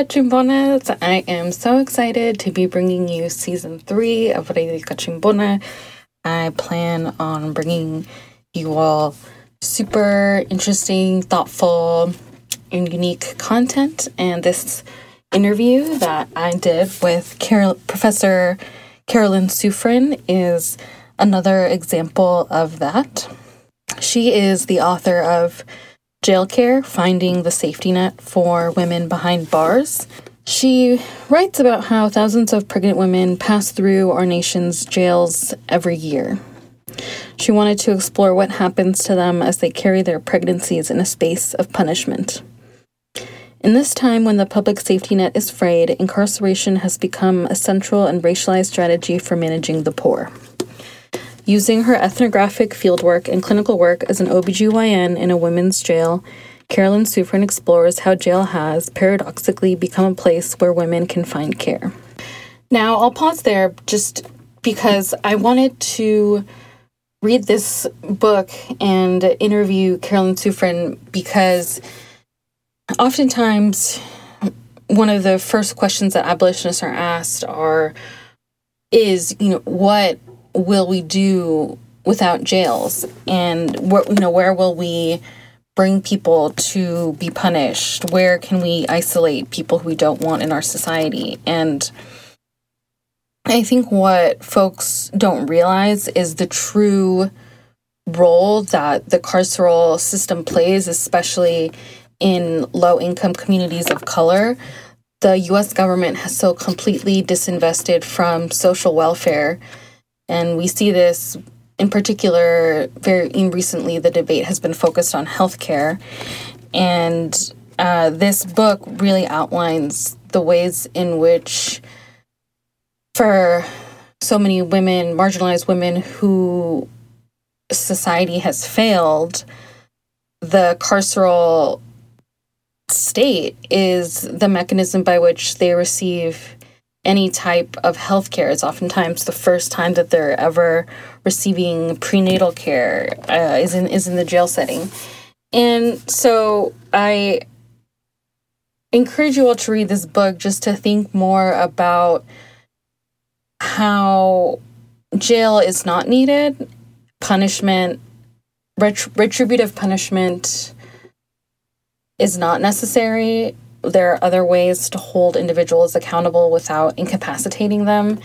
Cachimbonas. I am so excited to be bringing you season three of Radio Cachimbona. I plan on bringing you all super interesting, thoughtful, and unique content. And this interview that I did with Carol, Professor Carolyn Sufrin is another example of that. She is the author of Jail Care Finding the Safety Net for Women Behind Bars. She writes about how thousands of pregnant women pass through our nation's jails every year. She wanted to explore what happens to them as they carry their pregnancies in a space of punishment. In this time when the public safety net is frayed, incarceration has become a central and racialized strategy for managing the poor. Using her ethnographic fieldwork and clinical work as an OBGYN in a women's jail, Carolyn Sufrin explores how jail has, paradoxically, become a place where women can find care. Now, I'll pause there just because I wanted to read this book and interview Carolyn Sufrin because oftentimes one of the first questions that abolitionists are asked are is you know what will we do without jails? And where you know where will we bring people to be punished? Where can we isolate people who we don't want in our society? And i think what folks don't realize is the true role that the carceral system plays especially in low income communities of color. The US government has so completely disinvested from social welfare and we see this in particular, very recently, the debate has been focused on healthcare. And uh, this book really outlines the ways in which, for so many women, marginalized women who society has failed, the carceral state is the mechanism by which they receive any type of health care. It's oftentimes the first time that they're ever receiving prenatal care uh, is in is in the jail setting, and so I encourage you all to read this book just to think more about how jail is not needed, punishment, ret- retributive punishment is not necessary there are other ways to hold individuals accountable without incapacitating them.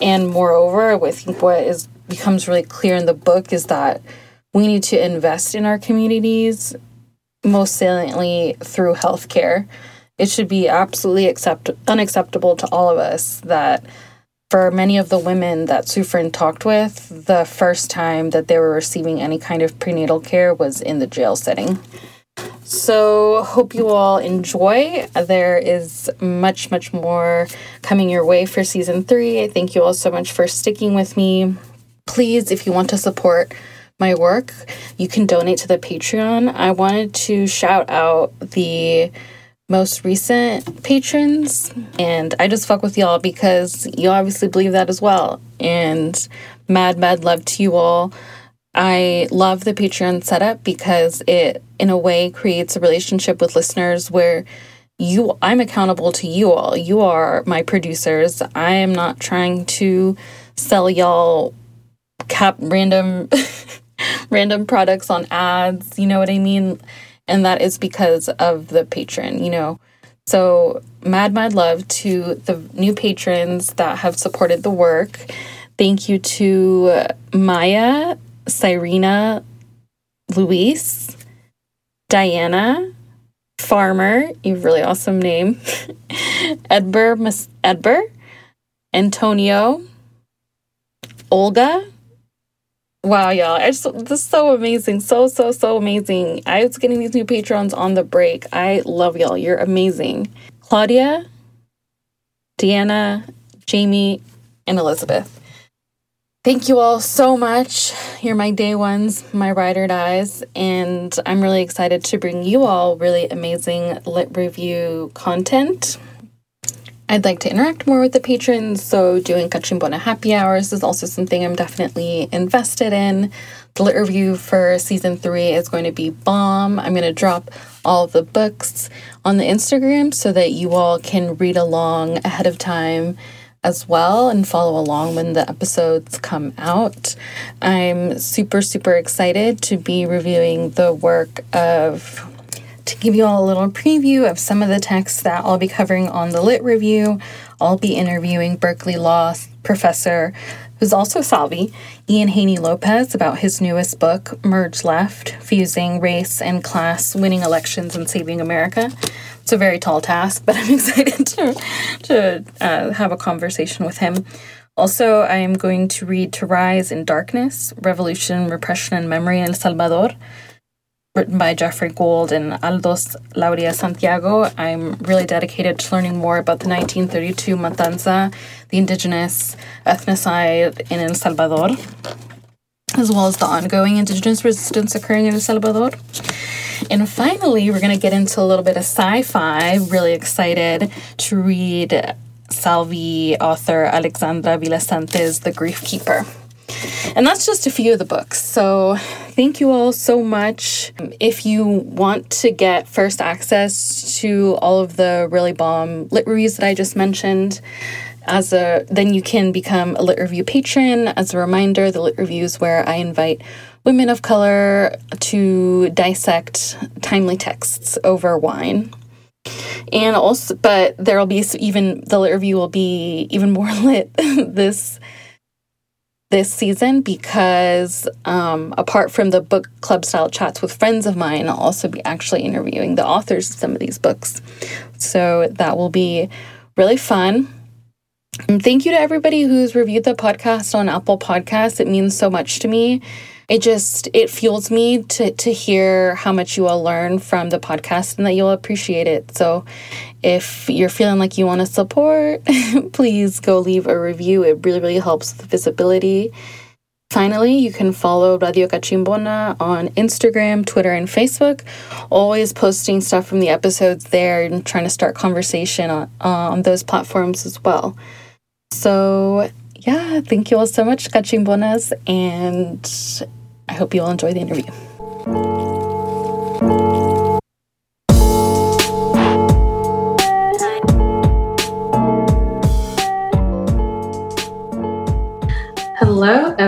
And moreover, I think what is becomes really clear in the book is that we need to invest in our communities, most saliently through healthcare. It should be absolutely accept- unacceptable to all of us that for many of the women that Sufrin talked with, the first time that they were receiving any kind of prenatal care was in the jail setting. So, hope you all enjoy. There is much, much more coming your way for season three. I Thank you all so much for sticking with me. Please, if you want to support my work, you can donate to the Patreon. I wanted to shout out the most recent patrons, and I just fuck with y'all because you obviously believe that as well. And mad, mad love to you all. I love the Patreon setup because it, in a way, creates a relationship with listeners where you I'm accountable to you all. You are my producers. I am not trying to sell y'all cap random random products on ads, you know what I mean? And that is because of the Patreon, you know. So, mad mad love to the new patrons that have supported the work. Thank you to Maya Cyrena Luis, Diana Farmer, you really awesome name, Edber Edber, Antonio, Olga. Wow, y'all! I just this is so amazing, so so so amazing. I was getting these new patrons on the break. I love y'all. You're amazing, Claudia, Deanna, Jamie, and Elizabeth. Thank you all so much. You're my day ones, my ride or dies, and I'm really excited to bring you all really amazing lit review content. I'd like to interact more with the patrons, so doing Cachimbona happy hours is also something I'm definitely invested in. The lit review for season three is going to be bomb. I'm going to drop all the books on the Instagram so that you all can read along ahead of time as well and follow along when the episodes come out. I'm super, super excited to be reviewing the work of. To give you all a little preview of some of the texts that I'll be covering on the Lit Review, I'll be interviewing Berkeley Law professor who's also Salvi, Ian Haney Lopez, about his newest book, Merge Left Fusing Race and Class, Winning Elections and Saving America. It's a very tall task, but I'm excited to, to uh, have a conversation with him. Also, I am going to read To Rise in Darkness Revolution, Repression, and Memory in El Salvador written by Jeffrey Gould and Aldous Lauria Santiago. I'm really dedicated to learning more about the 1932 Matanza, the indigenous ethnocide in El Salvador, as well as the ongoing indigenous resistance occurring in El Salvador. And finally, we're going to get into a little bit of sci fi. Really excited to read Salvi author Alexandra Villasante's The Grief Keeper. And that's just a few of the books. So thank you all so much. If you want to get first access to all of the really bomb lit reviews that I just mentioned, as a then you can become a lit review patron. As a reminder, the lit reviews where I invite women of color to dissect timely texts over wine and also but there will be even the lit review will be even more lit this this season because um, apart from the book club style chats with friends of mine, I'll also be actually interviewing the authors of some of these books. So that will be really fun. And thank you to everybody who's reviewed the podcast on Apple Podcasts. It means so much to me it just it fuels me to to hear how much you all learn from the podcast and that you'll appreciate it. So if you're feeling like you want to support, please go leave a review. It really really helps with visibility. Finally, you can follow Radio Cachimbona on Instagram, Twitter, and Facebook. Always posting stuff from the episodes there and trying to start conversation on, uh, on those platforms as well. So, yeah, thank you all so much, Cachimbonas, and I hope you all enjoy the interview.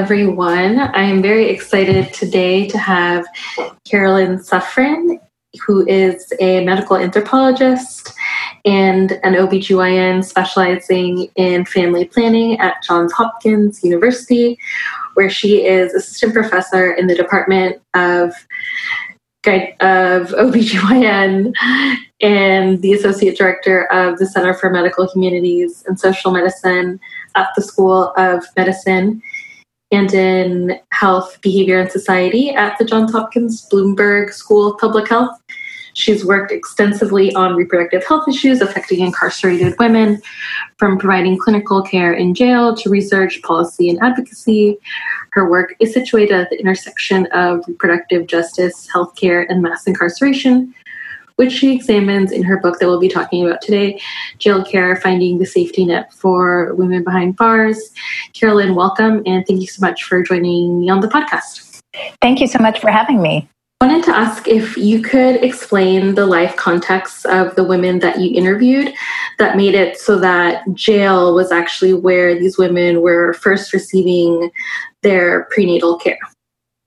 Everyone. I am very excited today to have Carolyn Sufrin, who is a medical anthropologist and an OBGYN specializing in family planning at Johns Hopkins University, where she is assistant professor in the Department of of OBGYN and the associate director of the Center for Medical Humanities and Social Medicine at the School of Medicine and in Health, Behavior, and Society at the Johns Hopkins Bloomberg School of Public Health. She's worked extensively on reproductive health issues affecting incarcerated women, from providing clinical care in jail to research, policy, and advocacy. Her work is situated at the intersection of reproductive justice, healthcare, and mass incarceration, which she examines in her book that we'll be talking about today Jail Care Finding the Safety Net for Women Behind Bars. Carolyn, welcome, and thank you so much for joining me on the podcast. Thank you so much for having me I wanted to ask if you could explain the life context of the women that you interviewed that made it so that jail was actually where these women were first receiving their prenatal care.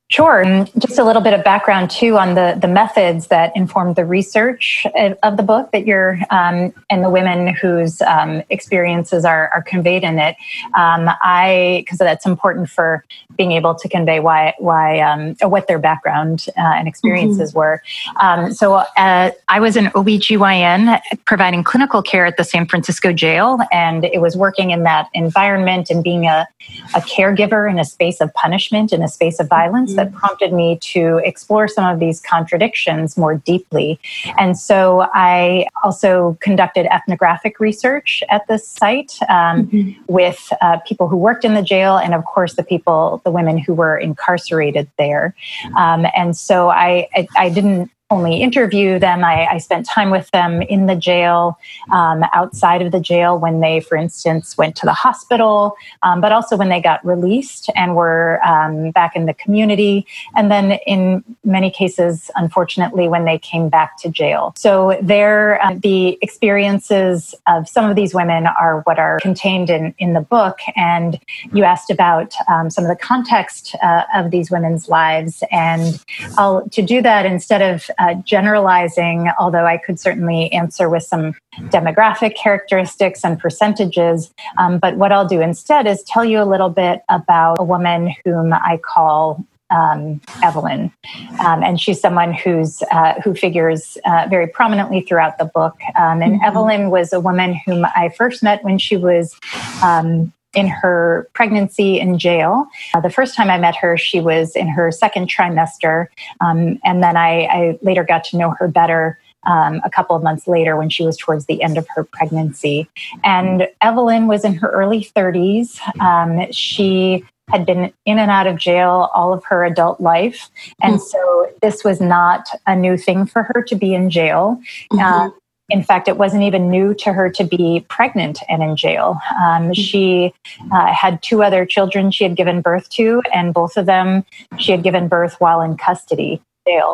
Sure. Just a little bit of background too on the, the methods that informed the research of the book that you're um, and the women whose um, experiences are, are conveyed in it. Um, I because that's important for being able to convey why why um, what their background uh, and experiences mm-hmm. were. Um, so uh, I was an OBGYN providing clinical care at the San Francisco jail, and it was working in that environment and being a, a caregiver in a space of punishment in a space of violence. Mm-hmm that prompted me to explore some of these contradictions more deeply. And so I also conducted ethnographic research at this site um, mm-hmm. with uh, people who worked in the jail and, of course, the people, the women who were incarcerated there. Um, and so I, I, I didn't only interview them. I, I, spent time with them in the jail, um, outside of the jail when they, for instance, went to the hospital, um, but also when they got released and were um, back in the community. And then in many cases, unfortunately, when they came back to jail. So there, uh, the experiences of some of these women are what are contained in, in the book. And you asked about um, some of the context uh, of these women's lives. And I'll, to do that, instead of uh, generalizing, although I could certainly answer with some demographic characteristics and percentages. Um, but what I'll do instead is tell you a little bit about a woman whom I call um, Evelyn, um, and she's someone who's uh, who figures uh, very prominently throughout the book. Um, and mm-hmm. Evelyn was a woman whom I first met when she was um, in her pregnancy in jail. Uh, the first time I met her, she was in her second trimester. Um, and then I, I, later got to know her better um, a couple of months later when she was towards the end of her pregnancy. And Evelyn was in her early 30s. Um, she had been in and out of jail all of her adult life. And mm-hmm. so this was not a new thing for her to be in jail. Mm-hmm. In fact, it wasn't even new to her to be pregnant and in jail. Um, she uh, had two other children she had given birth to, and both of them she had given birth while in custody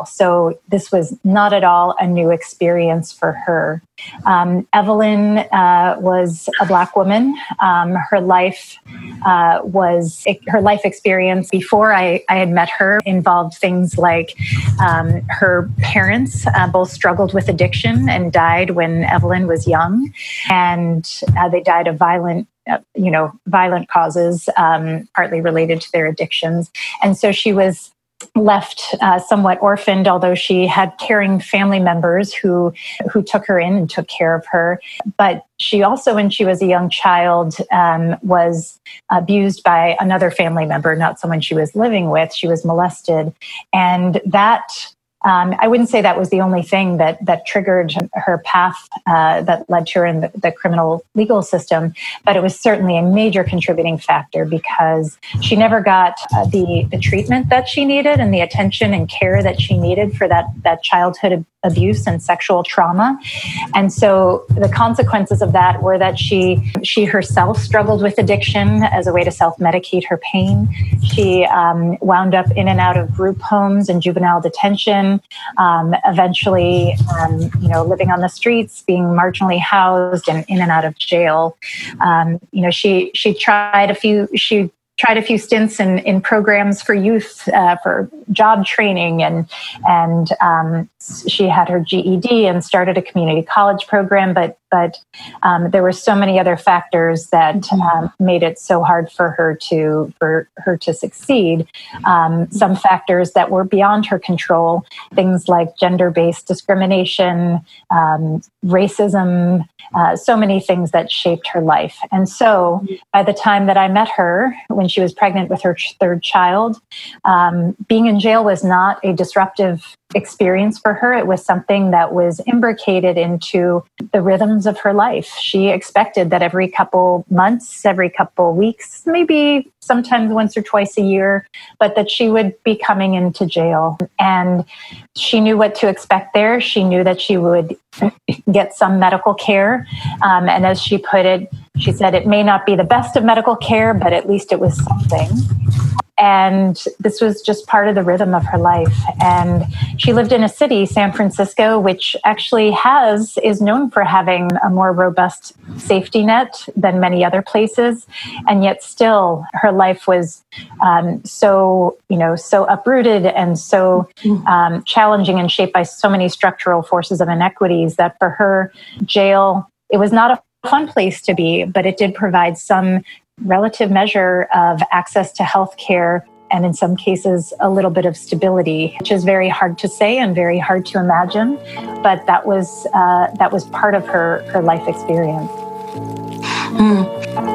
So this was not at all a new experience for her. Um, Evelyn uh, was a black woman. Um, her life uh, was her life experience before I, I, had met her involved things like um, her parents uh, both struggled with addiction and died when Evelyn was young, and uh, they died of violent uh, you know, violent causes, um, partly related to their addictions. And so she was left uh, somewhat orphaned, although she had caring family members who who took her in and took care of her. But she also, when she was a young child, um, was abused by another family member, not someone she was living with. She was molested, and that um, I wouldn't say that was the only thing that that triggered her path uh, that led to her in the, the, criminal legal system, but it was certainly a major contributing factor because she never got uh, the the treatment that she needed and the attention and care that she needed for that that childhood abuse and sexual trauma. And so the consequences of that were that she she herself struggled with addiction as a way to self-medicate her pain. She um, wound up in and out of group homes and juvenile detention, um, eventually um, you know living on the streets, being marginally housed and in and out of jail. Um, you know she she tried a few she tried a few stints in, in programs for youth uh, for job training and and um, she had her GED and started a community college program but but um, there were so many other factors that mm-hmm. um, made it so hard for her to for her to succeed. Um, some factors that were beyond her control, things like gender-based discrimination, um, racism, uh, so many things that shaped her life. And so, by the time that I met her, when she was pregnant with her third child, um, being in jail was not a disruptive experience for her. It was something that was imbricated into the rhythms of her life. She expected that every couple months, every couple weeks, maybe sometimes once or twice a year, but that she would be coming into jail. And she knew what to expect there. She knew that she would get some medical care. Um, and as she put it, she said it may not be the best of medical care, but at least it was something. And this was just part of the rhythm of her life. And she lived in a city san francisco which actually has is known for having a more robust safety net than many other places. And yet still her life was um, so you know so uprooted and so um, challenging and shaped by so many structural forces of inequities that for her jail it was not a fun place to be, but it did provide some relative measure of access to health care and in some cases a little bit of stability which is very hard to say and very hard to imagine but that was uh, that was part of her her life experience mm.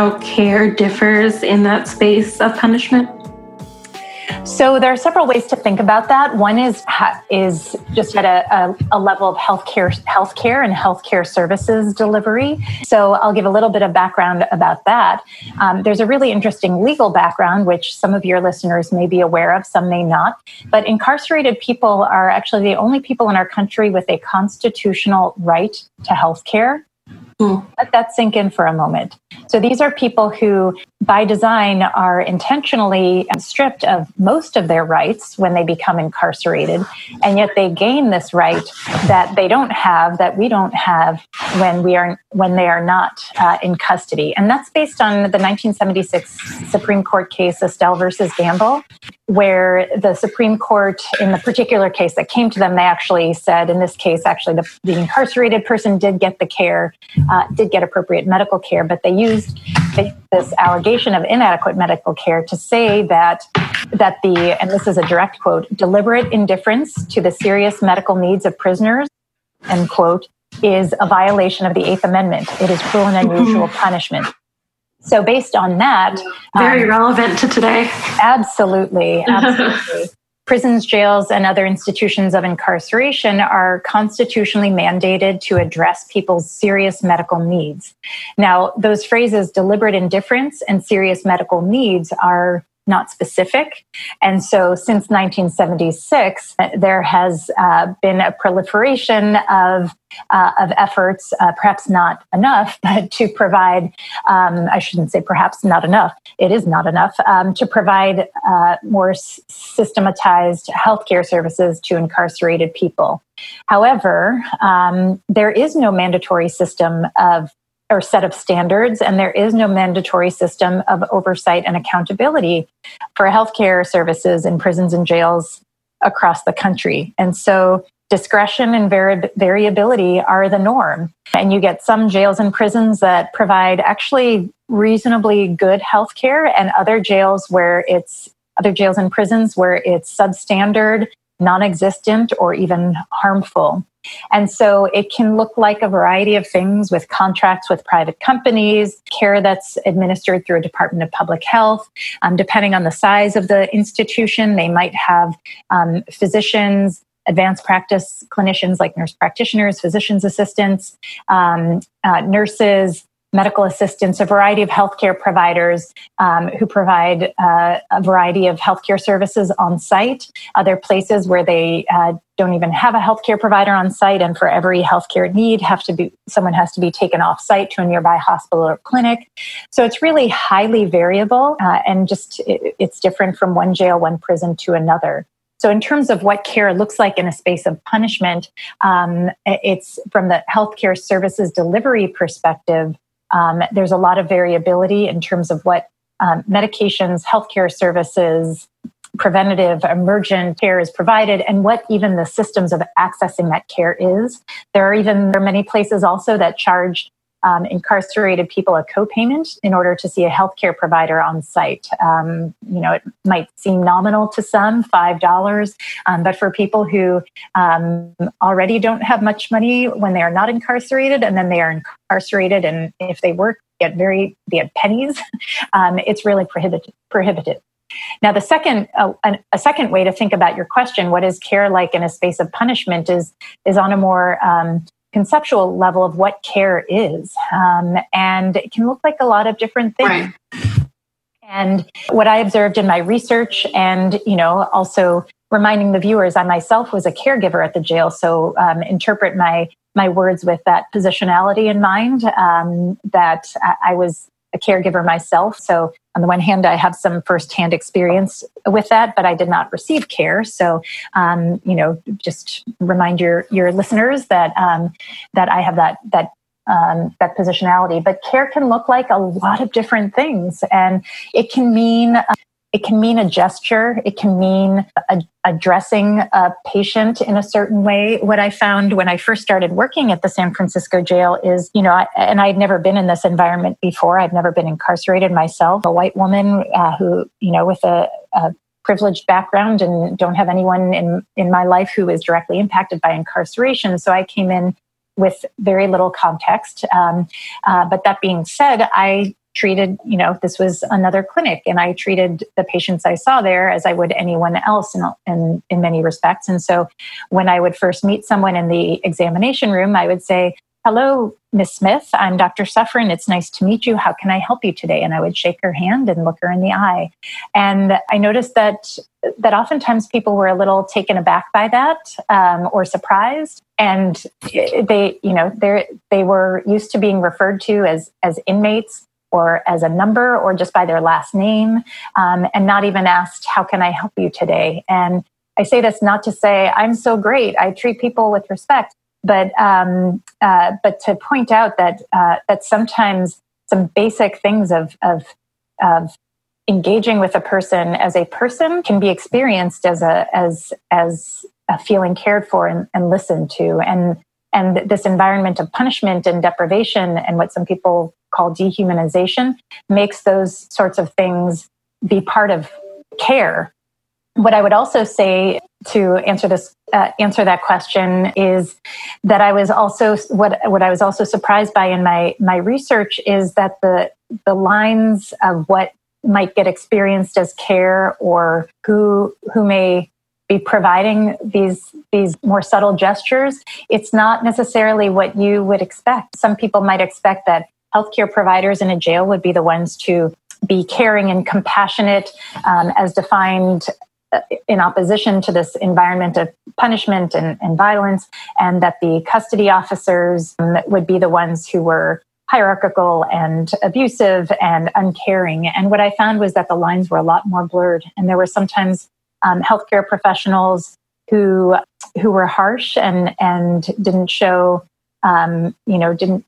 How care differs in that space of punishment? So there are several ways to think about that. One is is just at a, a, a, level of healthcare, healthcare and healthcare services delivery. So I'll give a little bit of background about that. Um, there's a really interesting legal background, which some of your listeners may be aware of, some may not. But incarcerated people are actually the only people in our country with a constitutional right to healthcare. Mm. Let that sink in for a moment. So these are people who, by design, are intentionally stripped of most of their rights when they become incarcerated, and yet they gain this right that they don't have, that we don't have when we are when they are not uh, in custody. And that's based on the 1976 Supreme Court case Estelle versus Gamble, where the Supreme Court, in the particular case that came to them, they actually said, in this case, actually, the, the incarcerated person did get the care, uh, did get appropriate medical care, but they used this allegation of inadequate medical care to say that that the, and this is a direct quote, deliberate indifference to the serious medical needs of prisoners, end quote, is a violation of the Eighth Amendment. It is cruel and unusual punishment. So, based on that, very um, relevant to today. Absolutely, absolutely. Prisons, jails, and other institutions of incarceration are constitutionally mandated to address people's serious medical needs. Now, those phrases, deliberate indifference and serious medical needs, are not specific. And so since 1976, there has uh, been a proliferation of, uh, of efforts, uh, perhaps not enough, but to provide, um, I shouldn't say perhaps not enough, it is not enough, um, to provide uh, more systematized healthcare services to incarcerated people. However, um, there is no mandatory system of or set of standards, and there is no mandatory system of oversight and accountability for healthcare services in prisons and jails across the country. And so discretion and vari- variability are the norm. And you get some jails and prisons that provide actually reasonably good healthcare, and other jails where it's other jails and prisons where it's substandard, non existent, or even harmful. And so it can look like a variety of things with contracts with private companies, care that's administered through a Department of Public Health. Um, depending on the size of the institution, they might have um, physicians, advanced practice clinicians like nurse practitioners, physician's assistants, um, uh, nurses, medical assistants, a variety of healthcare providers um, who provide uh, a variety of healthcare services on site. Other places where they uh, don't even have a healthcare provider on site, and for every healthcare need, have to be someone has to be taken off site to a nearby hospital or clinic. So it's really highly variable, uh, and just it, it's different from one jail, one prison to another. So, in terms of what care looks like in a space of punishment, um, it's from the healthcare services delivery perspective. Um, there's a lot of variability in terms of what um, medications, healthcare services, preventative emergent care is provided and what even the systems of accessing that care is. There are even there are many places also that charge um, incarcerated people a co-payment in order to see a healthcare provider on site. Um, you know, it might seem nominal to some, five dollars, um, but for people who um, already don't have much money when they are not incarcerated, and then they are incarcerated, and if they work, get very get pennies. Um, it's really prohibited. Prohibited. Now, the second uh, a second way to think about your question, what is care like in a space of punishment, is is on a more um, conceptual level of what care is. Um, and it can look like a lot of different things. Right. And what I observed in my research, and you know, also reminding the viewers, I myself was a caregiver at the jail, so um, interpret my my words with that positionality in mind. Um, that I, I was a caregiver myself, so on the one hand, I have some firsthand experience with that, but I did not receive care. So, um, you know, just remind your your listeners that um, that I have that that um, that positionality. But care can look like a lot of different things, and it can mean it can mean a gesture. It can mean a, addressing a patient in a certain way. What I found when I first started working at the San Francisco jail is, you know, I, and I'd never been in this environment before. I'd never been incarcerated myself. A white woman uh, who, you know, with a, a privileged background and don't have anyone in in my life who is directly impacted by incarceration. So I came in with very little context. Um, uh, but that being said, I treated, you know, this was another clinic and I treated the patients I saw there as I would anyone else in, in, in many respects. And so when I would first meet someone in the examination room, I would say, Hello, Miss Smith. I'm Dr. Sufrin. It's nice to meet you. How can I help you today? And I would shake her hand and look her in the eye. And I noticed that that oftentimes people were a little taken aback by that um, or surprised, and they, you know, they they were used to being referred to as as inmates or as a number or just by their last name, um, and not even asked, "How can I help you today?" And I say this not to say I'm so great. I treat people with respect but um, uh, but to point out that uh, that sometimes some basic things of, of of engaging with a person as a person can be experienced as a as as a feeling cared for and, and listened to and and this environment of punishment and deprivation and what some people call dehumanization makes those sorts of things be part of care. What I would also say to answer this uh, answer that question is that I was also what what I was also surprised by in my my research is that the the lines of what might get experienced as care or who who may be providing these these more subtle gestures it's not necessarily what you would expect some people might expect that healthcare providers in a jail would be the ones to be caring and compassionate um, as defined in opposition to this environment of punishment and, and violence, and that the custody officers um, would be the ones who were hierarchical and abusive and uncaring. And what I found was that the lines were a lot more blurred, and there were sometimes um, healthcare professionals who who were harsh and and didn't show um, you know didn't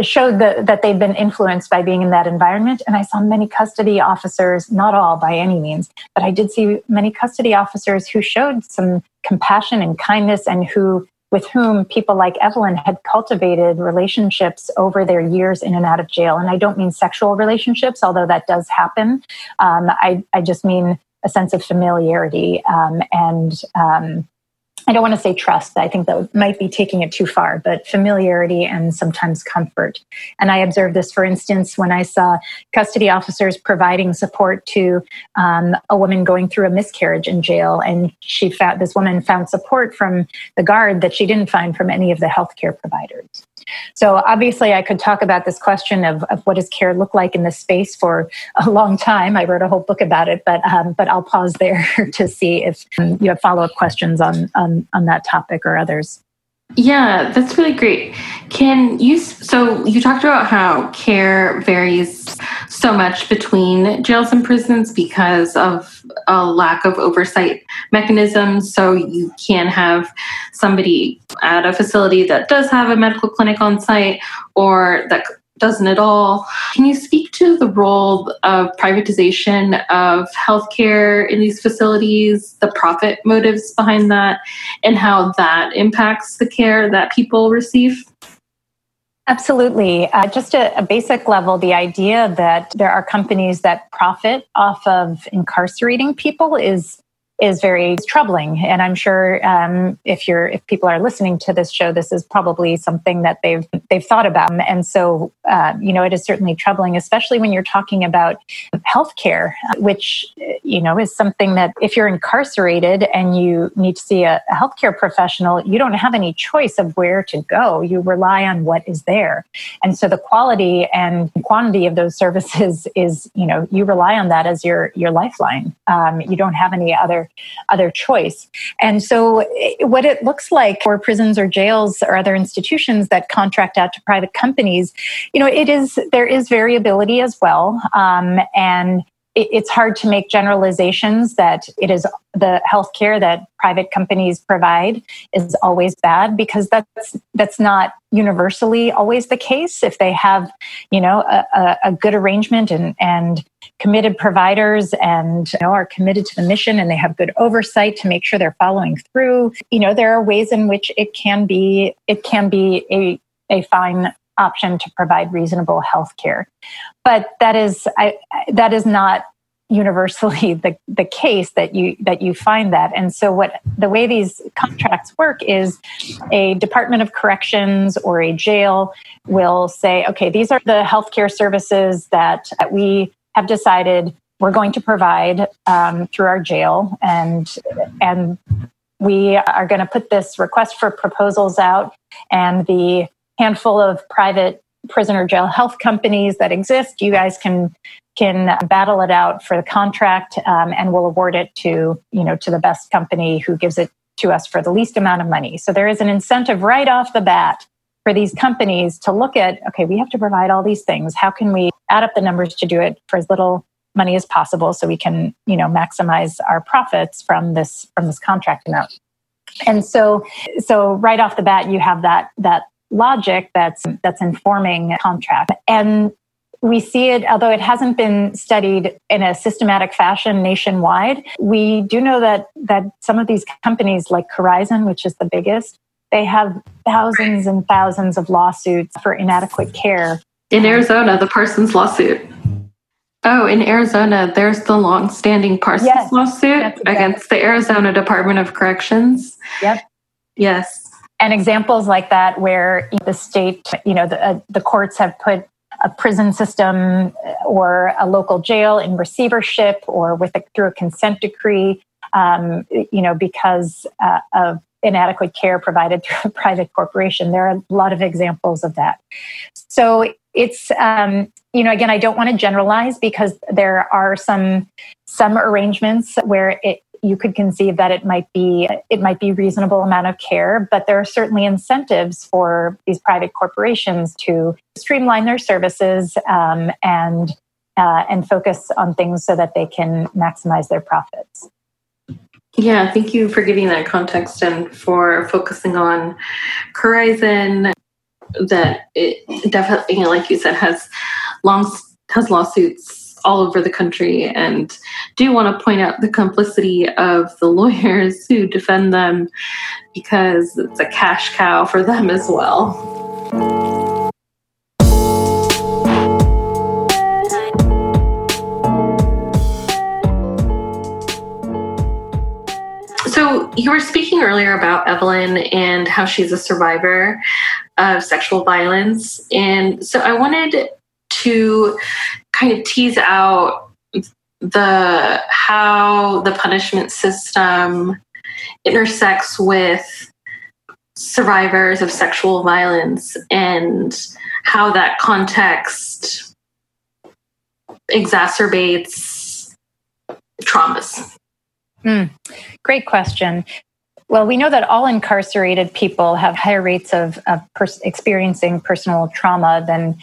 showed that, that they'd been influenced by being in that environment. And I saw many custody officers, not all by any means, but I did see many custody officers who showed some compassion and kindness and who with whom people like Evelyn had cultivated relationships over their years in and out of jail. And I don't mean sexual relationships, although that does happen. Um, I, I just mean a sense of familiarity um, and um, I don't want to say trust. I think that might be taking it too far, but familiarity and sometimes comfort. And I observed this, for instance, when I saw custody officers providing support to um, a woman going through a miscarriage in jail, and she found this woman found support from the guard that she didn't find from any of the healthcare providers. So obviously, I could talk about this question of, of what does care look like in this space for a long time. I wrote a whole book about it, but um, but I'll pause there to see if um, you have follow up questions on, on on that topic or others. Yeah, that's really great. Can you? So you talked about how care varies so much between jails and prisons because of a lack of oversight mechanisms. So you can have somebody at a facility that does have a medical clinic on site, or that doesn't at all. Can you speak to the role of privatization of healthcare in these facilities, the profit motives behind that, and how that impacts the care that people receive? Absolutely. Uh, just a, a basic level, the idea that there are companies that profit off of incarcerating people is is very troubling. And I'm sure um, if you're if people are listening to this show, this is probably something that they've they've thought about. And so, uh, you know, it is certainly troubling, especially when you're talking about healthcare, which you know is something that if you're incarcerated and you need to see a, a healthcare professional, you don't have any choice of where to go. You rely on what is there, and so the quality and quantity of those services is you know you rely on that as your your lifeline. Um, you don't have any other other choice. And so, what it looks like for prisons or jails or other institutions that contract out to private companies, you know, it is there is variability as well, um, and it's hard to make generalizations that it is the healthcare that private companies provide is always bad because that's that's not universally always the case. If they have you know a, a good arrangement and and committed providers and you know, are committed to the mission and they have good oversight to make sure they're following through you know there are ways in which it can be it can be a a fine option to provide reasonable health care. But that is I, that is not universally the, the case that you that you find that and so what the way these contracts work is a department of corrections or a jail will say okay these are the healthcare services that, that we have decided we're going to provide um, through our jail and and we are going to put this request for proposals out and the handful of private prisoner jail health companies that exist. You guys can can battle it out for the contract um, and we'll award it to you know to the best company who gives it to us for the least amount of money. So there is an incentive right off the bat for these companies to look at okay we have to provide all these things. How can we add up the numbers to do it for as little money as possible so we can you know maximize our profits from this from this contract amount? And so so right off the bat you have that that logic that's that's informing contract and we see it, although it hasn't been studied in a systematic fashion nationwide. We do know that that some of these companies, like Corizon, which is the biggest, they have thousands and thousands of lawsuits for inadequate care. In Arizona, the Parsons lawsuit. Oh, in Arizona, there's the long-standing Parsons yes, lawsuit exactly. against the Arizona Department of Corrections. Yep. Yes. And examples like that, where the state, you know, the, uh, the courts have put a prison system or a local jail in receivership or with a, through a consent decree, um, you know, because uh, of inadequate care provided through a private corporation. There are a lot of examples of that. So it's, um, you know, again, I don't want to generalize because there are some some arrangements where it you could conceive that it might be it might be reasonable amount of care but there are certainly incentives for these private corporations to streamline their services um, and uh, and focus on things so that they can maximize their profits. Yeah thank you for giving that context and for focusing on Corizon that it definitely like you said has long has lawsuits all over the country and do want to point out the complicity of the lawyers who defend them because it's a cash cow for them as well. So, you were speaking earlier about Evelyn and how she's a survivor of sexual violence. And so, I wanted to kind of tease out the how the punishment system intersects with survivors of sexual violence and how that context exacerbates traumas. Mm, great question. Well, we know that all incarcerated people have higher rates of, of pers- experiencing personal trauma than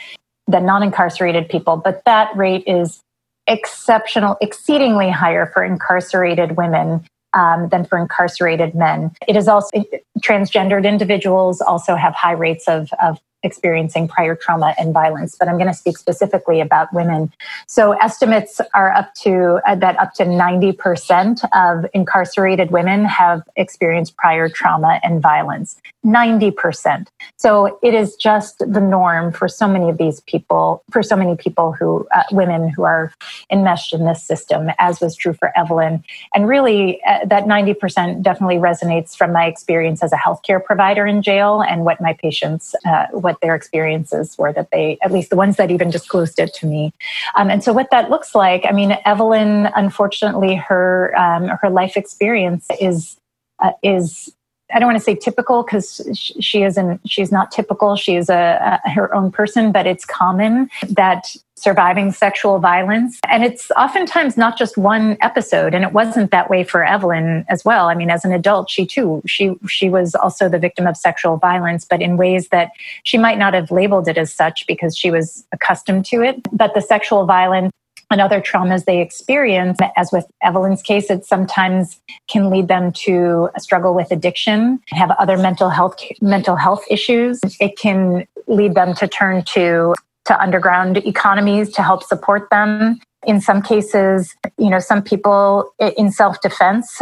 than non incarcerated people, but that rate is exceptional, exceedingly higher for incarcerated women um, than for incarcerated men. It is also transgendered individuals also have high rates of, of experiencing prior trauma and violence, but I'm going to speak specifically about women. So estimates are up to uh, that up to 90% of incarcerated women have experienced prior trauma and violence. 90%. So it is just the norm for so many of these people, for so many people who, uh, women who are enmeshed in this system, as was true for Evelyn. And really, uh, that 90% definitely resonates from my experience as a healthcare provider in jail and what my patients, uh, what their experiences were that they, at least the ones that even disclosed it to me. Um, and so what that looks like, I mean, Evelyn, unfortunately, her, um, her life experience is, uh, is I don't want to say typical because she isn't. She's not typical. She is a, a, her own person, but it's common that surviving sexual violence, and it's oftentimes not just one episode. And it wasn't that way for Evelyn as well. I mean, as an adult, she too she she was also the victim of sexual violence, but in ways that she might not have labeled it as such because she was accustomed to it. But the sexual violence and other traumas they experience. As with Evelyn's case, it sometimes can lead them to struggle with addiction, have other mental health mental health issues. It can lead them to turn to to underground economies to help support them in some cases, you know, some people in self-defense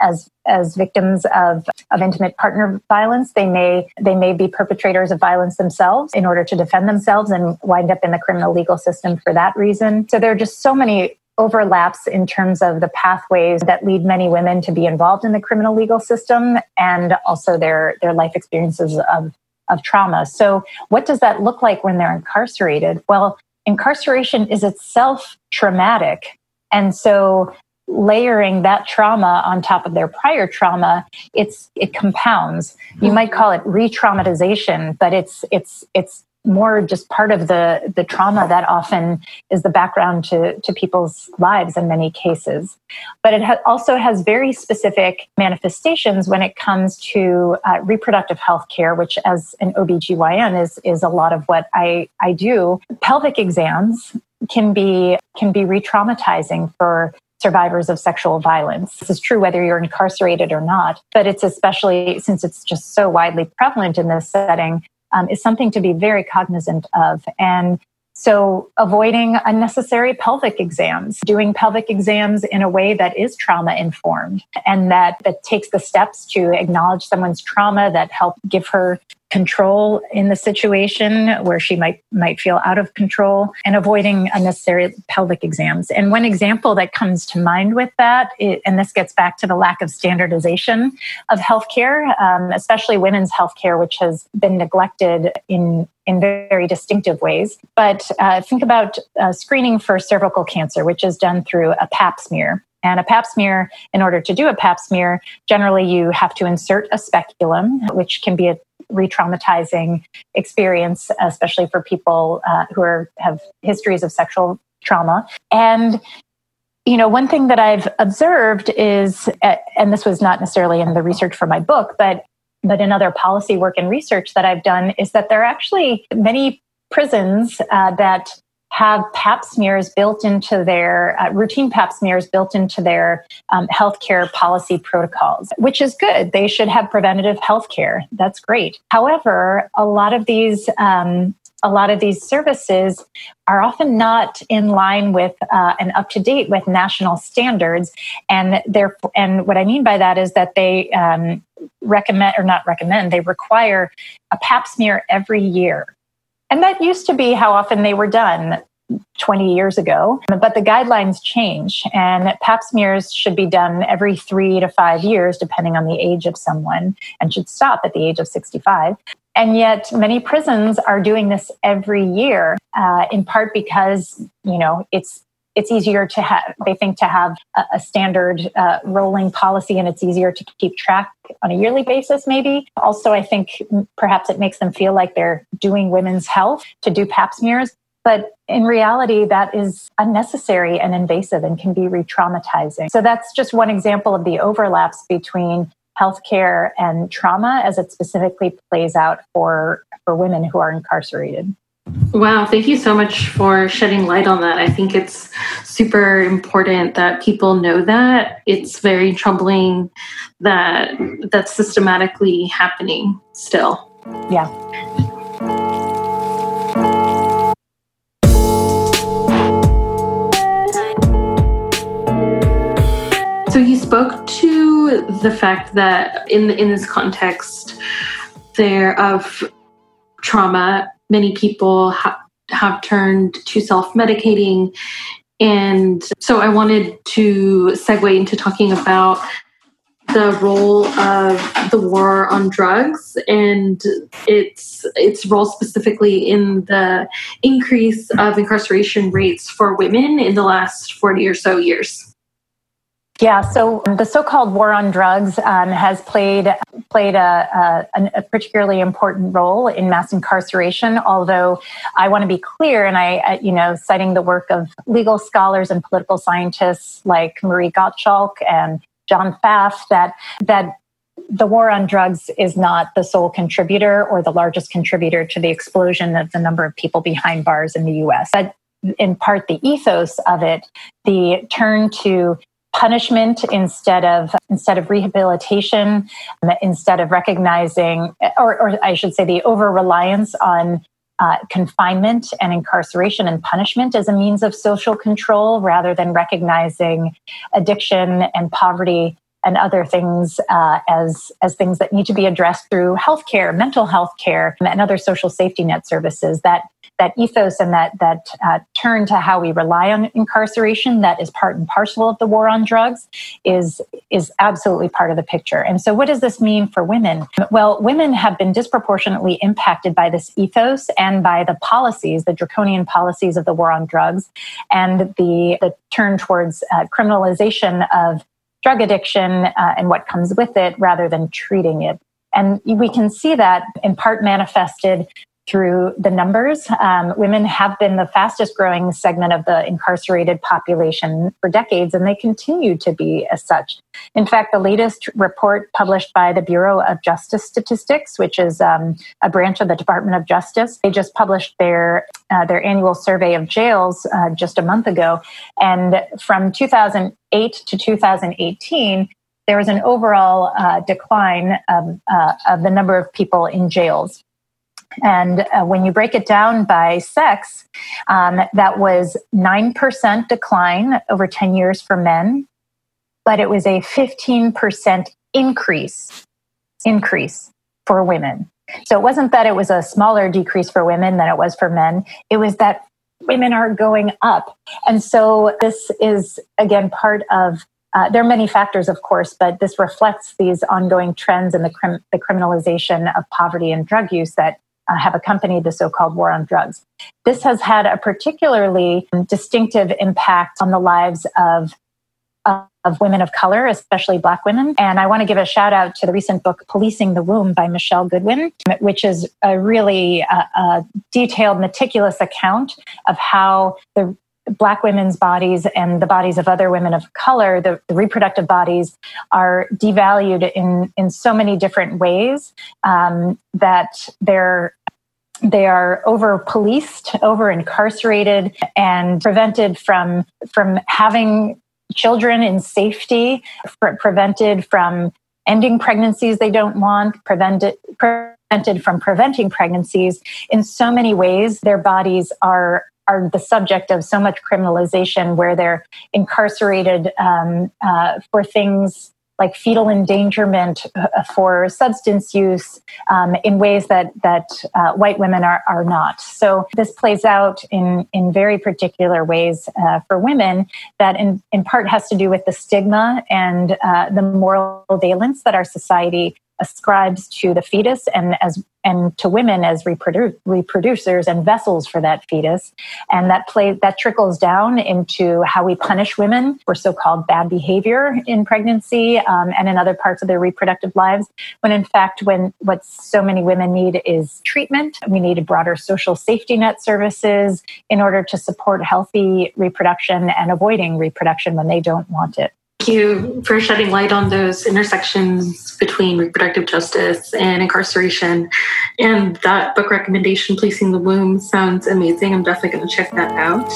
as as victims of, of intimate partner violence, they may they may be perpetrators of violence themselves in order to defend themselves and wind up in the criminal legal system for that reason. So there are just so many overlaps in terms of the pathways that lead many women to be involved in the criminal legal system and also their, their life experiences of, of trauma. So, what does that look like when they're incarcerated? Well, incarceration is itself traumatic. And so, layering that trauma on top of their prior trauma it's it compounds you mm-hmm. might call it re-traumatization but it's it's it's more just part of the the trauma that often is the background to to people's lives in many cases but it ha- also has very specific manifestations when it comes to uh, reproductive health care which as an OBGYN is is a lot of what I I do pelvic exams can be can be re-traumatizing for survivors of sexual violence. This is true whether you're incarcerated or not, but it's especially since it's just so widely prevalent in this setting, um, is something to be very cognizant of. And so, avoiding unnecessary pelvic exams, doing pelvic exams in a way that is trauma informed and that, that takes the steps to acknowledge someone's trauma that help give her control in the situation where she might might feel out of control and avoiding unnecessary pelvic exams. And one example that comes to mind with that and this gets back to the lack of standardization of healthcare um, especially women's healthcare which has been neglected in in very distinctive ways. But uh, think about uh, screening for cervical cancer which is done through a pap smear. And a pap smear, in order to do a pap smear, generally you have to insert a speculum, which can be a re traumatizing experience, especially for people uh, who are, have histories of sexual trauma. And you know, one thing that I've observed is, uh, and this was not necessarily in the research for my book, but but in other policy work and research that I've done, is that there are actually many prisons uh, that have pap smears built into their uh, routine pap smears built into their um, healthcare policy protocols, which is good. They should have preventative health care. That's great. However, a lot of these um, a lot of these services are often not in line with uh, and up to date with national standards, and there. And what I mean by that is that they um, recommend or not recommend. They require a Pap smear every year. And that used to be how often they were done 20 years ago. But the guidelines change, and pap smears should be done every three to five years, depending on the age of someone, and should stop at the age of 65. And yet, many prisons are doing this every year, uh, in part because you know it's it's easier to have they think to have a, a standard uh, rolling policy and it's easier to keep track on a yearly basis maybe. Also i think perhaps it makes them feel like they're doing women's health to do pap smears but in reality that is unnecessary and invasive and can be re-traumatizing. So that's just one example of the overlaps between healthcare and trauma as it specifically plays out for for women who are incarcerated Wow, thank you so much for shedding light on that. I think it's super important that people know that. It's very troubling that that's systematically happening still. Yeah. So you spoke to the fact that in in this context there of trauma many people ha- have turned to self medicating. And so I wanted to segue into talking about the role of the war on drugs and its its role specifically in the increase of incarceration rates for women in the last 40 or so years. Yeah, so the so-called war on drugs um, has played played a, a, a, particularly important role in mass incarceration. Although I want to be clear, and I, you know, citing the work of legal scholars and political scientists like Marie Gottschalk and John Pfaff, that that the war on drugs is not the sole contributor or the largest contributor to the explosion of the number of people behind bars in the U.S. But in part, the ethos of it, the turn to punishment instead of instead of rehabilitation instead of recognizing or, or i should say the over reliance on uh, confinement and incarceration and punishment as a means of social control rather than recognizing addiction and poverty and other things uh, as as things that need to be addressed through healthcare, mental health care, and other social safety net services. That that ethos and that that uh, turn to how we rely on incarceration that is part and parcel of the war on drugs is is absolutely part of the picture. And so, what does this mean for women? Well, women have been disproportionately impacted by this ethos and by the policies, the draconian policies of the war on drugs, and the the turn towards uh, criminalization of drug addiction uh, and what comes with it rather than treating it. And we can see that in part manifested through the numbers. Um, women have been the fastest growing segment of the incarcerated population for decades, and they continue to be as such. In fact, the latest report published by the Bureau of Justice Statistics, which is um, a branch of the Department of Justice, they just published their uh, their annual survey of jails uh, just a month ago, and from 2008 to 2018 there was an overall uh, decline of, uh, of the number of people in jails. And uh, when you break it down by sex, um, that was 9% decline over 10 years for men, but it was a 15% increase, increase for women. So it wasn't that it was a smaller decrease for women than it was for men. It was that women are going up. And so this is, again, part of uh, there are many factors, of course, but this reflects these ongoing trends in the, crim- the criminalization of poverty and drug use that uh, have accompanied the so called war on drugs. This has had a particularly distinctive impact on the lives of of women of color, especially Black women. And I want to give a shout out to the recent book, Policing the Womb by Michele Goodwin, which is a really uh, a detailed, meticulous account of how the Black women's bodies and the bodies of other women of color, the, the reproductive bodies, are devalued in, in so many different ways um, that they're they are over policed, over incarcerated, and prevented from from having children in safety, pre- prevented from ending pregnancies they don't want, prevented prevented from preventing pregnancies. In so many ways, their bodies are are the subject of so much criminalization where they're incarcerated um, uh, for things like fetal endangerment uh, for substance use um, in ways that that uh, white women are, are not. So this plays out in in very particular ways uh, for women that in in part has to do with the stigma and uh, the moral valence that our society ascribes to the fetus and as and to women as reprodu- reproducers and vessels for that fetus. And that play that trickles down into how we punish women for so-called bad behavior in pregnancy um, and in other parts of their reproductive lives when in fact when what so many women need is treatment. We need broader social safety net services in order to support healthy reproduction and avoiding reproduction when they don't want it Thank you for shedding light on those intersections between reproductive justice and incarceration. And that book recommendation, Policing the Womb, sounds amazing. I'm definitely going to check that out.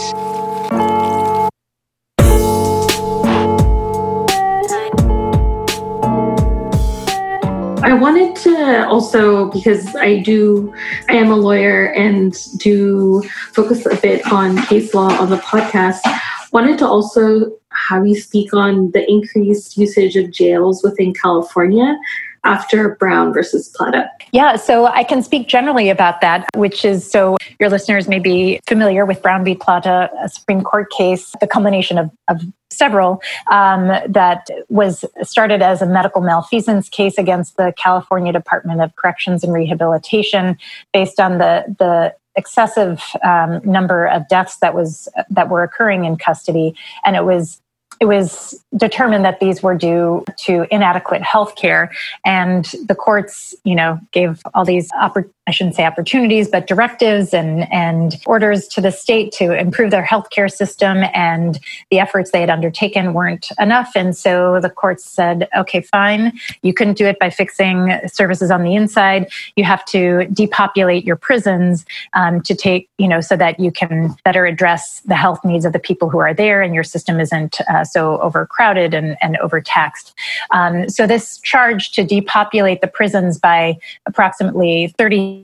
I wanted to also, because I do, I am a lawyer and do focus a bit on case law on the podcast, wanted to also have you speak on the increased usage of jails within California after Brown versus Plata. Yeah, so I can speak generally about that, which is so your listeners may be familiar with Brown v. Plata, a Supreme Court case, the culmination of, of several um, that was started as a medical malfeasance case against the California Department of Corrections and Rehabilitation based on the, the excessive um, number of deaths that was that were occurring in custody and it was it was determined that these were due to inadequate health care and the courts you know gave all these oppor- i shouldn't say opportunities but directives and and orders to the state to improve their healthcare system and the efforts they had undertaken weren't enough. And so the courts said okay fine. You couldn't do it by fixing services on the inside. You have to depopulate your prisons um, to take you know so that you can better address the health needs of the people who are there and your system isn't uh, so overcrowded and, and overtaxed. Um, so this charge to depopulate the prisons by approximately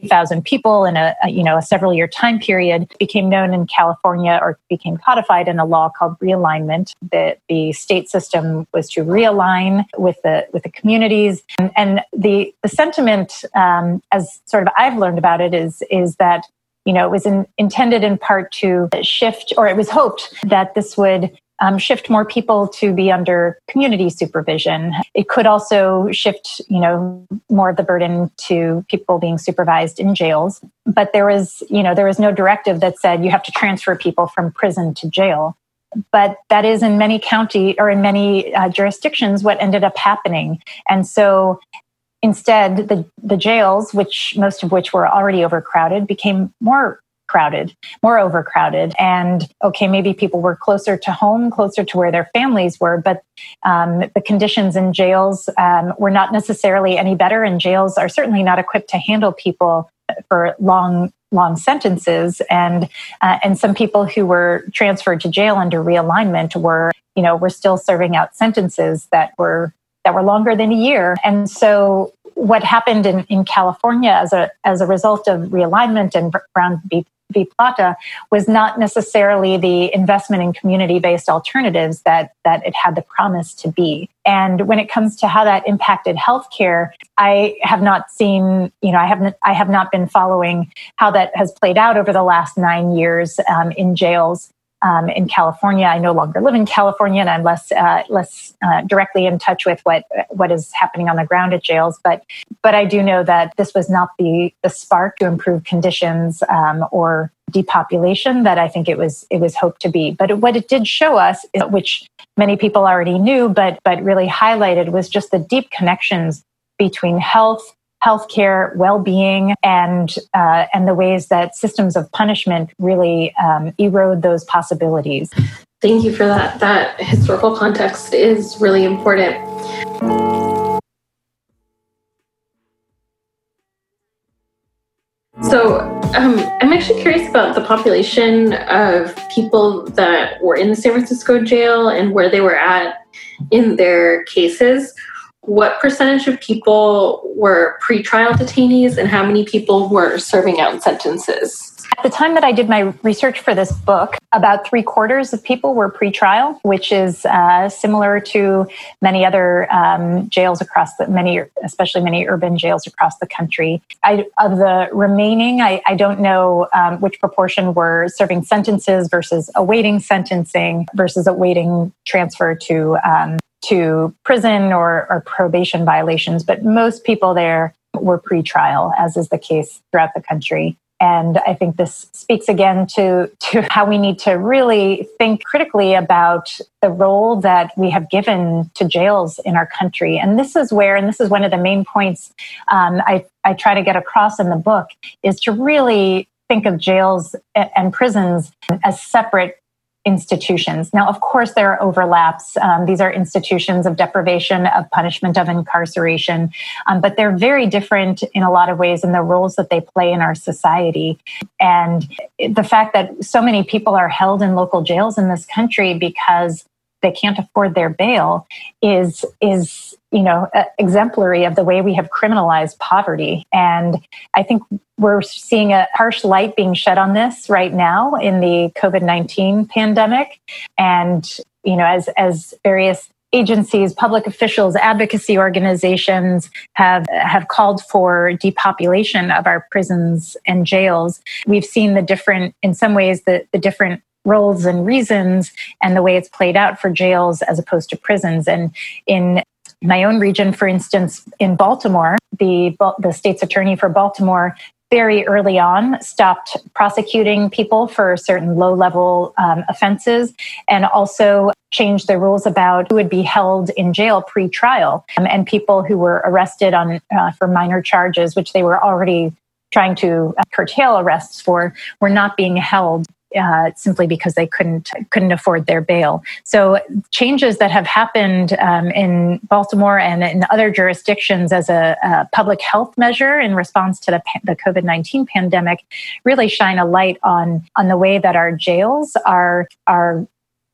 30,000 people in a, a, you know a several year time period became known in California or became codified in a law called realignment. That the state system was to realign with the with the communities and, and the the sentiment um, as sort of I've learned about it is is that you know, it was in, intended in part to shift, or it was hoped that this would um, shift more people to be under community supervision. It could also shift, you know, more of the burden to people being supervised in jails. But there was, you know, there was no directive that said you have to transfer people from prison to jail. But that is in many county or in many uh, jurisdictions what ended up happening. And so instead, the, the jails, which most of which were already overcrowded, became more crowded, more overcrowded. And okay, maybe people were closer to home, closer to where their families were, but um, the conditions in jails um, were not necessarily any better. And jails are certainly not equipped to handle people for long long sentences and uh, and some people who were transferred to jail under realignment were you know were still serving out sentences that were that were longer than a year and so what happened in, in California as a as a result of realignment and Brown v. v. Plata was not necessarily the investment in community based alternatives that that it had the promise to be. And when it comes to how that impacted healthcare, I have not seen, you know, I haven't I have not been following how that has played out over the last nine years um, in jails um, in California. I no longer live in California, and I'm less uh, less uh, directly in touch with what what is happening on the ground at jails. But but I do know that this was not the the spark to improve conditions um, or depopulation that I think it was it was hoped to be. But what it did show us, which many people already knew, but but really highlighted, was just the deep connections between health healthcare, well-being, and uh, and the ways that systems of punishment really um, erode those possibilities. Thank you for that. That historical context is really important. So, um, I'm actually curious about the population of people that were in the San Francisco jail and where they were at in their cases what percentage of people were pretrial detainees and how many people were serving out sentences? At the time that I did my research for this book, about three quarters of people were pretrial, which is uh, similar to many other um, jails across the many, especially many urban jails across the country. I, of the remaining, I, I don't know um, which proportion were serving sentences versus awaiting sentencing versus awaiting transfer to um, to prison or, or probation violations, but most people there were pretrial, as is the case throughout the country. And I think this speaks again to, to how we need to really think critically about the role that we have given to jails in our country. And this is where, and this is one of the main points um, I, I try to get across in the book, is to really think of jails and prisons as separate institutions. Now, of course, there are overlaps. Um, these are institutions of deprivation, of punishment, of incarceration, um, but they're very different in a lot of ways in the roles that they play in our society. And the fact that so many people are held in local jails in this country because they can't afford their bail is is you know exemplary of the way we have criminalized poverty and i think we're seeing a harsh light being shed on this right now in the covid-19 pandemic and you know as as various agencies, public officials, advocacy organizations have have called for depopulation of our prisons and jails. We've seen the different, in some ways, the, the different roles and reasons and the way it's played out for jails as opposed to prisons. And in my own region, for instance, in Baltimore, the, the state's attorney for Baltimore very early on stopped prosecuting people for certain low level um, offenses and also changed the rules about who would be held in jail pre trial um, and people who were arrested on uh, for minor charges, which they were already trying to uh, curtail arrests for, were not being held uh, simply because they couldn't couldn't afford their bail. So changes that have happened um, in Baltimore and in other jurisdictions as a, a public health measure in response to the, the COVID nineteen pandemic really shine a light on on the way that our jails are are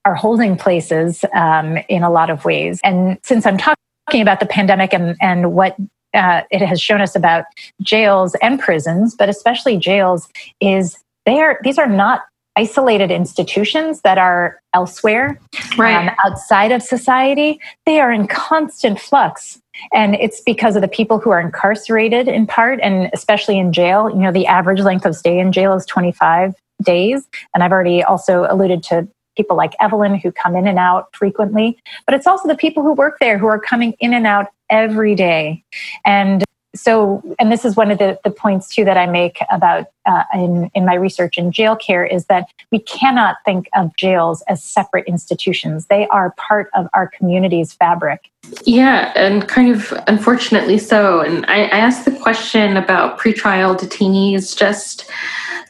are holding places um, in a lot of ways. And since I'm talking about the pandemic and and what uh, it has shown us about jails and prisons, but especially jails, is they are these are not isolated institutions that are elsewhere, right. um, outside of society, they are in constant flux. And it's because of the people who are incarcerated in part, and especially in jail. You know, the average length of stay in jail is 25 days. And I've already also alluded to people like Evelyn who come in and out frequently, but it's also the people who work there who are coming in and out every day. And so, and this is one of the, the points too that I make about uh, in, in my research in jail care is that we cannot think of jails as separate institutions. They are part of our community's fabric. Yeah, and kind of unfortunately so. And I, I asked the question about pretrial detainees just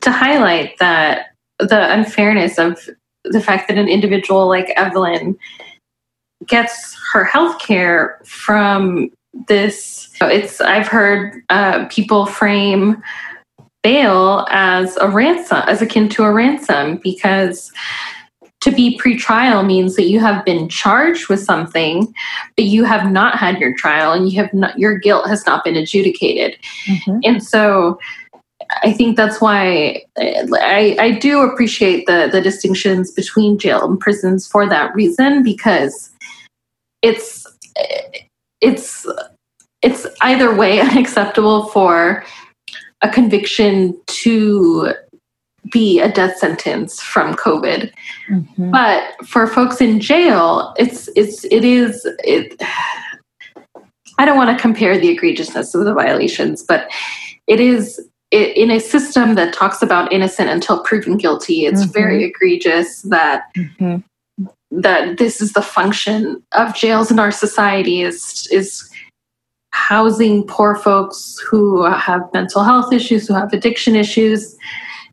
to highlight that the unfairness of the fact that an individual like Evelyn gets her health care from this it's i've heard uh, people frame bail as a ransom as akin to a ransom because to be pre-trial means that you have been charged with something but you have not had your trial and you have not your guilt has not been adjudicated mm-hmm. and so I think that's why I, I do appreciate the the distinctions between jail and prisons for that reason because it's it's it's either way unacceptable for a conviction to be a death sentence from COVID. Mm-hmm. But for folks in jail, it's it's it is it I don't want to compare the egregiousness of the violations, but it is it, in a system that talks about innocent until proven guilty. It's mm-hmm. very egregious that mm-hmm. That this is the function of jails in our society is is housing poor folks who have mental health issues, who have addiction issues,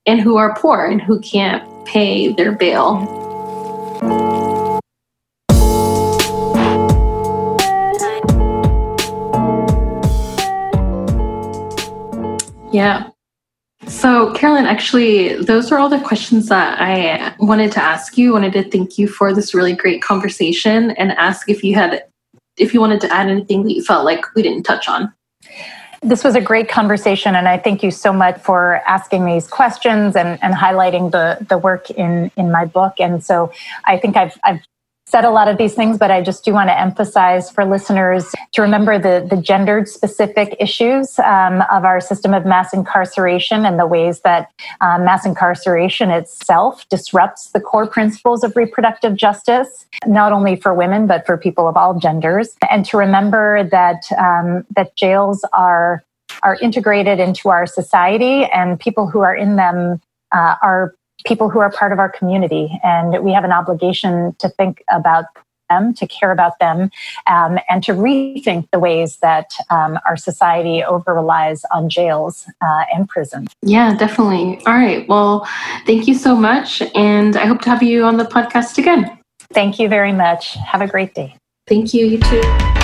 and who are poor and who can't pay their bail. Yeah. So, Carolyn, actually, those are all the questions that I wanted to ask you. Wanted to thank you for this really great conversation and ask if you had if you wanted to add anything that you felt like we didn't touch on. This was a great conversation, and I thank you so much for asking these questions and, and highlighting the, the work in, in my book. And so I think I've, I've said a lot of these things, but I just do want to emphasize for listeners to remember the, the gendered specific issues um, of our system of mass incarceration and the ways that um, mass incarceration itself disrupts the core principles of reproductive justice, not only for women, but for people of all genders. And to remember that, um, that jails are, are integrated into our society and people who are in them uh, are people who are part of our community. And we have an obligation to think about them, to care about them, um, and to rethink the ways that um, our society over relies on jails uh, and prisons. Yeah, definitely. All right. Well, thank you so much. And I hope to have you on the podcast again. Thank you very much. Have a great day. Thank you. You too.